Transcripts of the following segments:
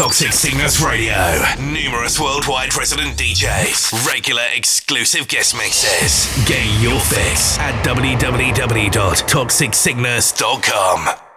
Toxic Sickness Radio. Numerous worldwide resident DJs. Regular exclusive guest mixes. Get your fix at www.toxicsickness.com.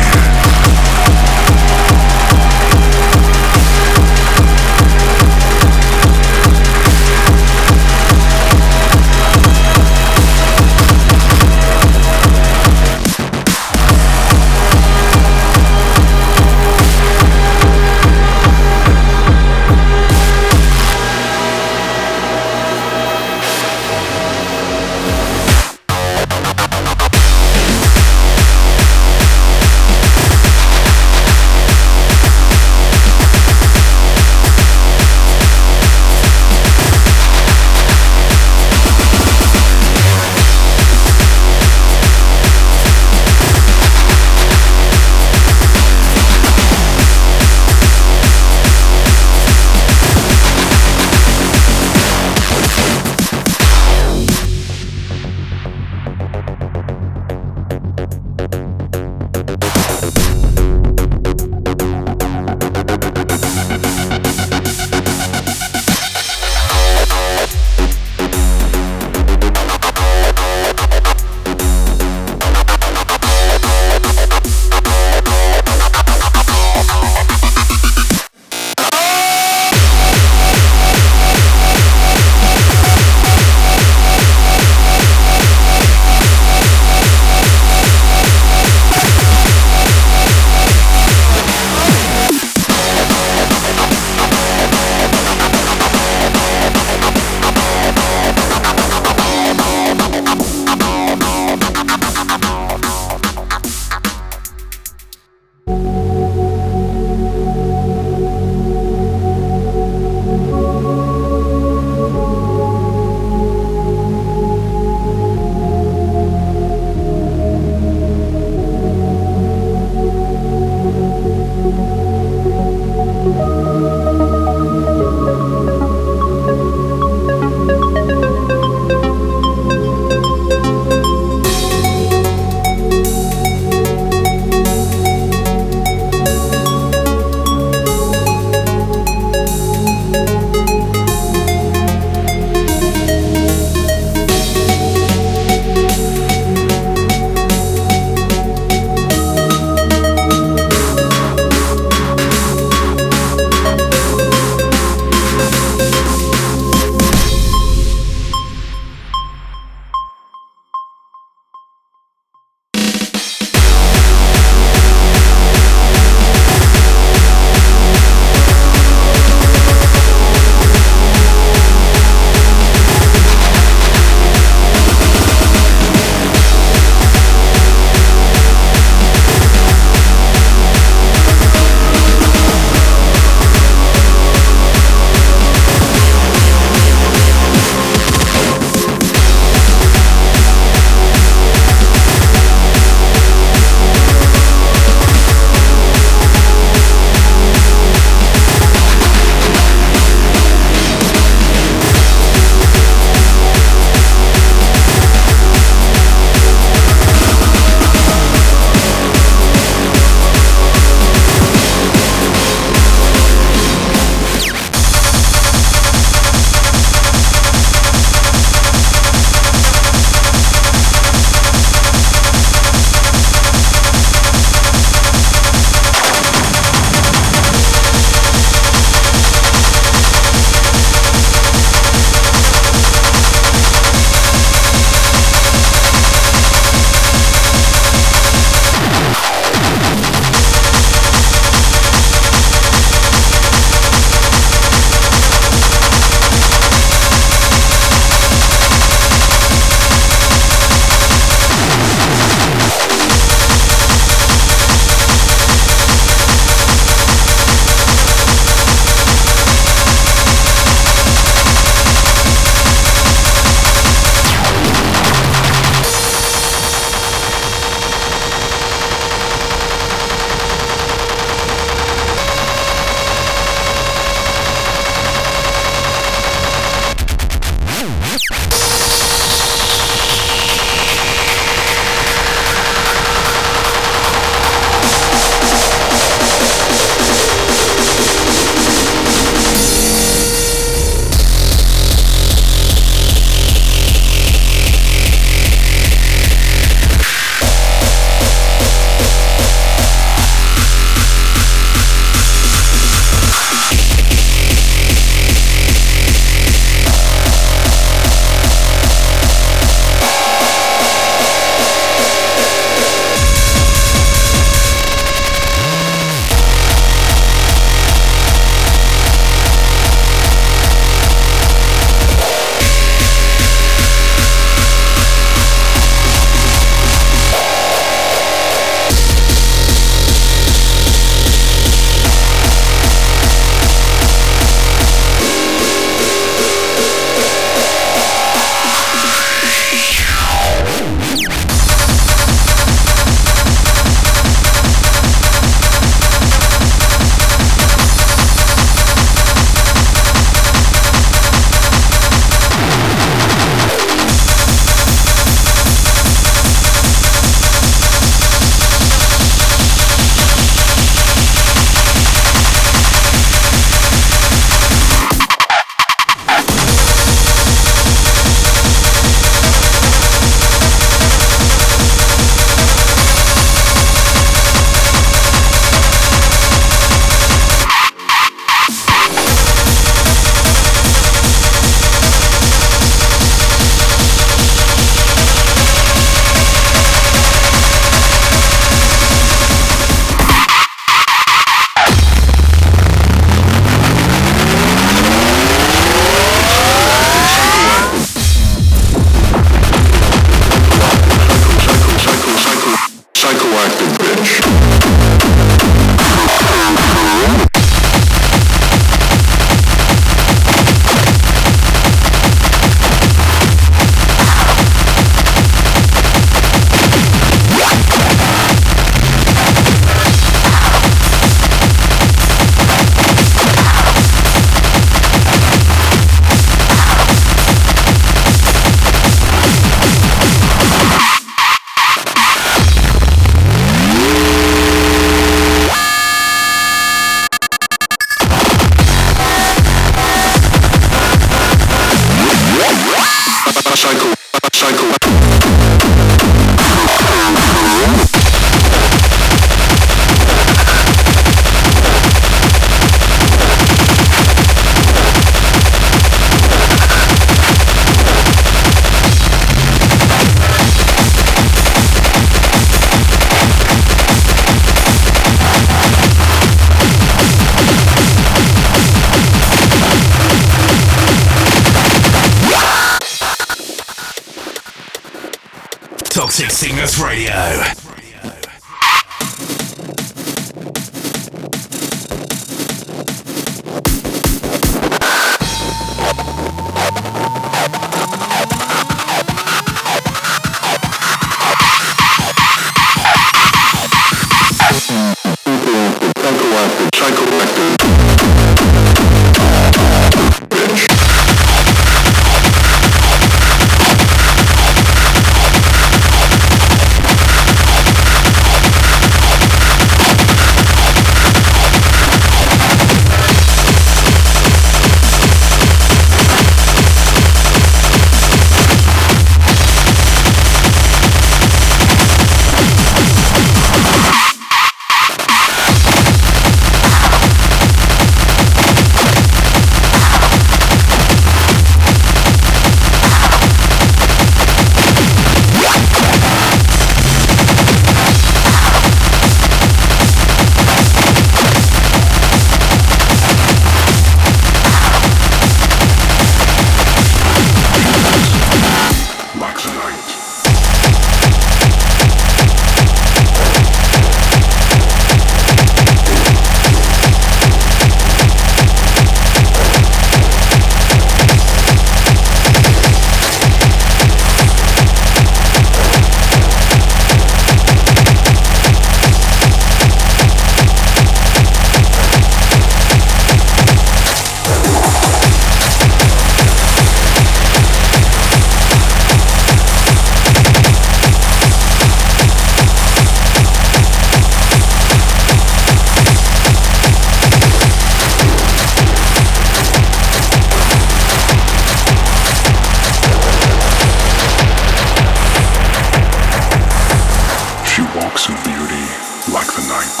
of beauty like the night,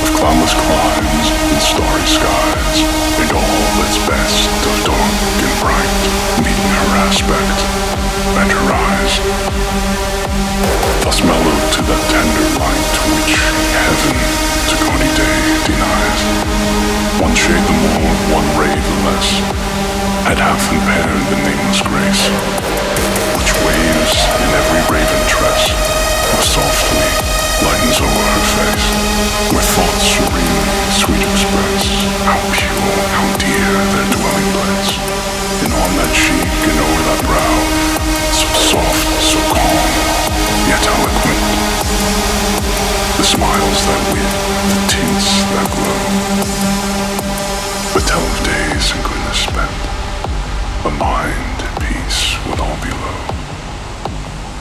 of cloudless climes and starry skies, and all that's best of dark and bright, meeting her aspect and her eyes. Thus mellowed to that tender light which heaven to gaudy day denies. One shade the more, one ray the less, had half impaired the nameless grace, which waves in every raven tress softly lightens over her face. With thoughts serene, sweet express, how pure, how dear their dwelling place. And on that cheek and o'er that brow, so soft, so calm, yet eloquent. The smiles that win, the tints that glow. The tell of days and goodness spent, a mind at peace with all below,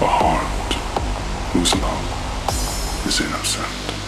a heart Whose mom is innocent.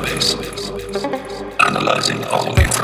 database, analyzing all the way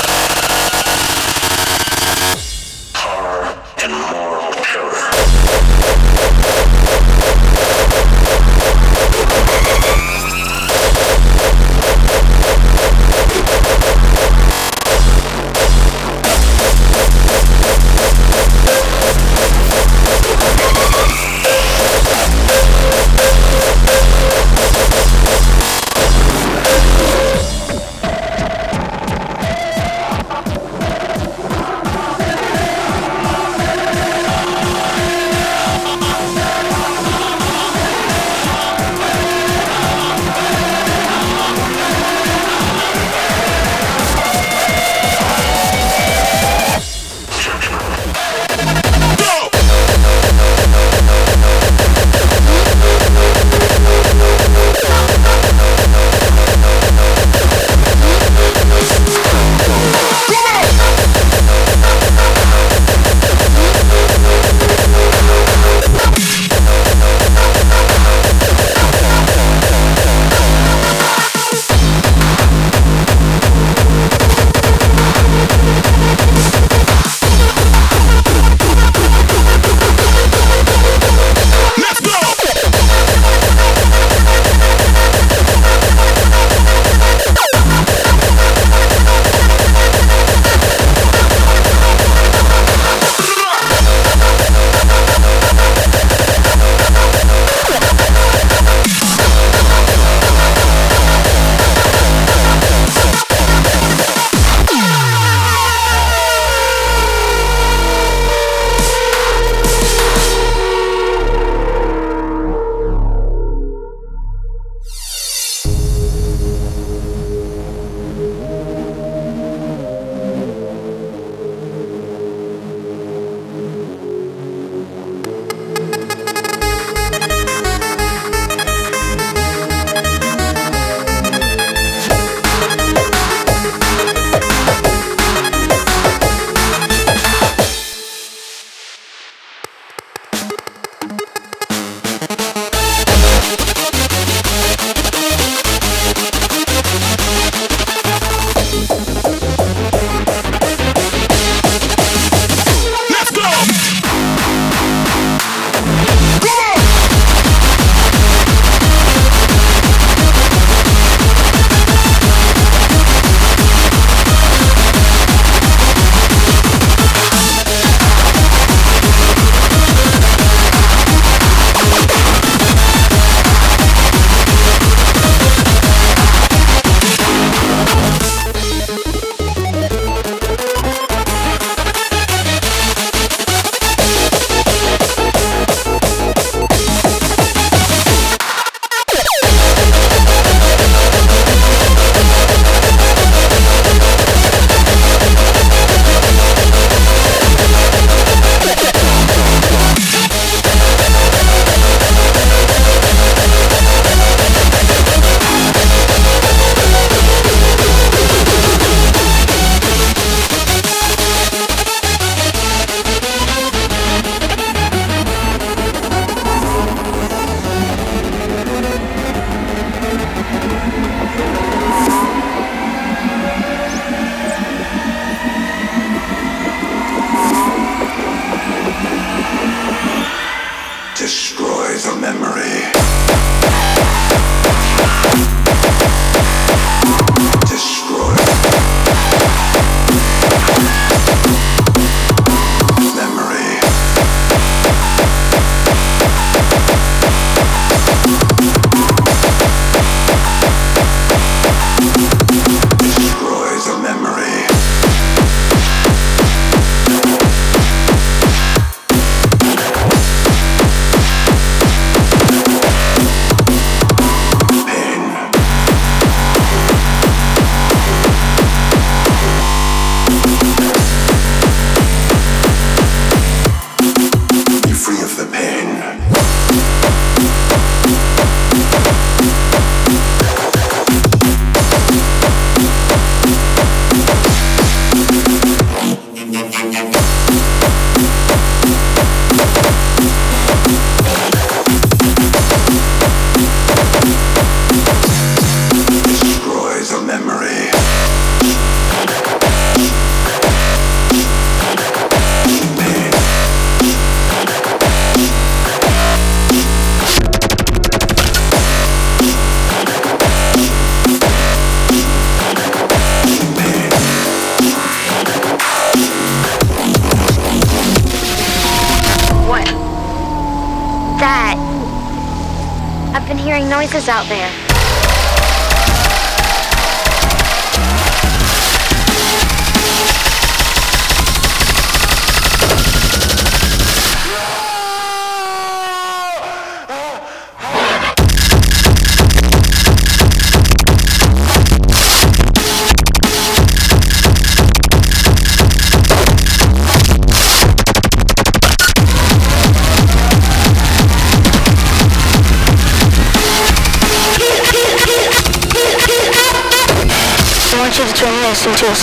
I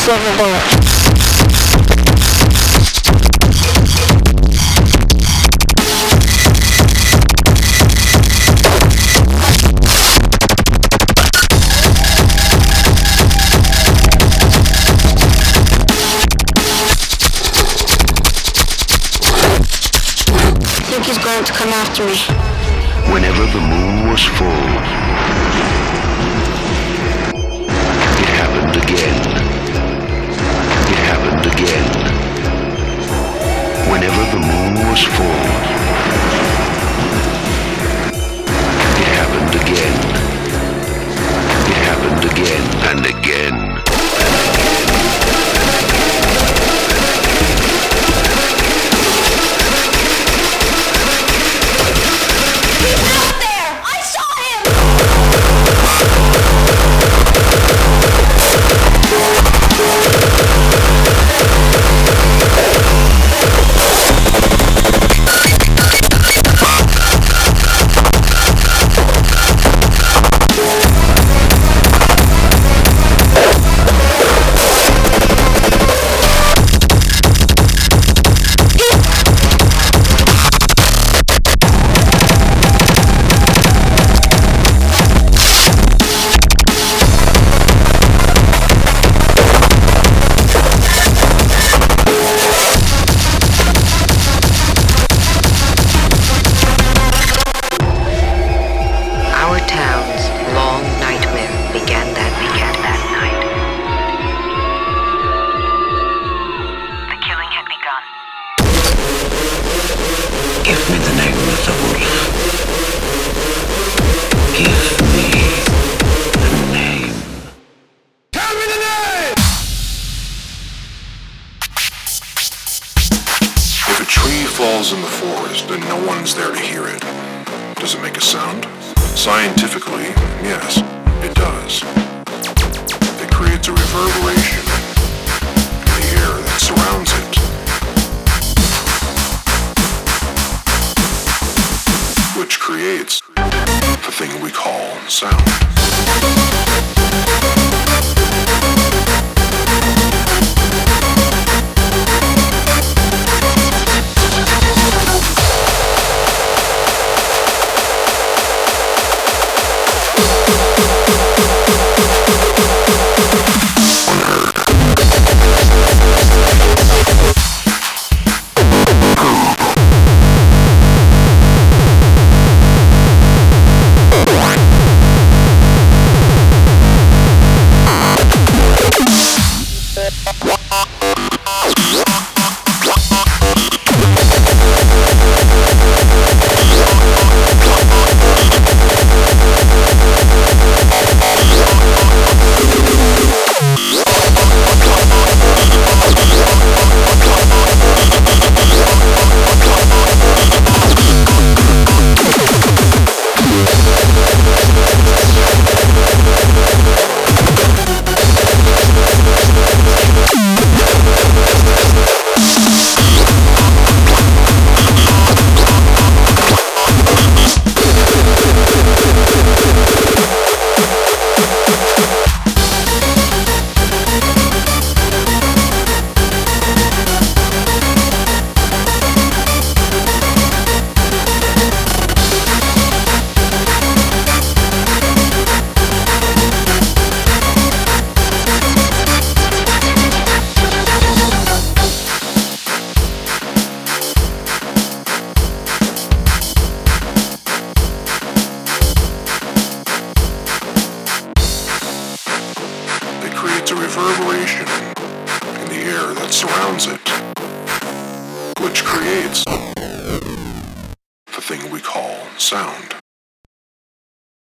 think he's going to come after me. Whenever the moon was full, moon falls in the forest and no one's there to hear it, does it make a sound? Scientifically, yes, it does. It creates a reverberation in the air that surrounds it. Which creates the thing we call sound.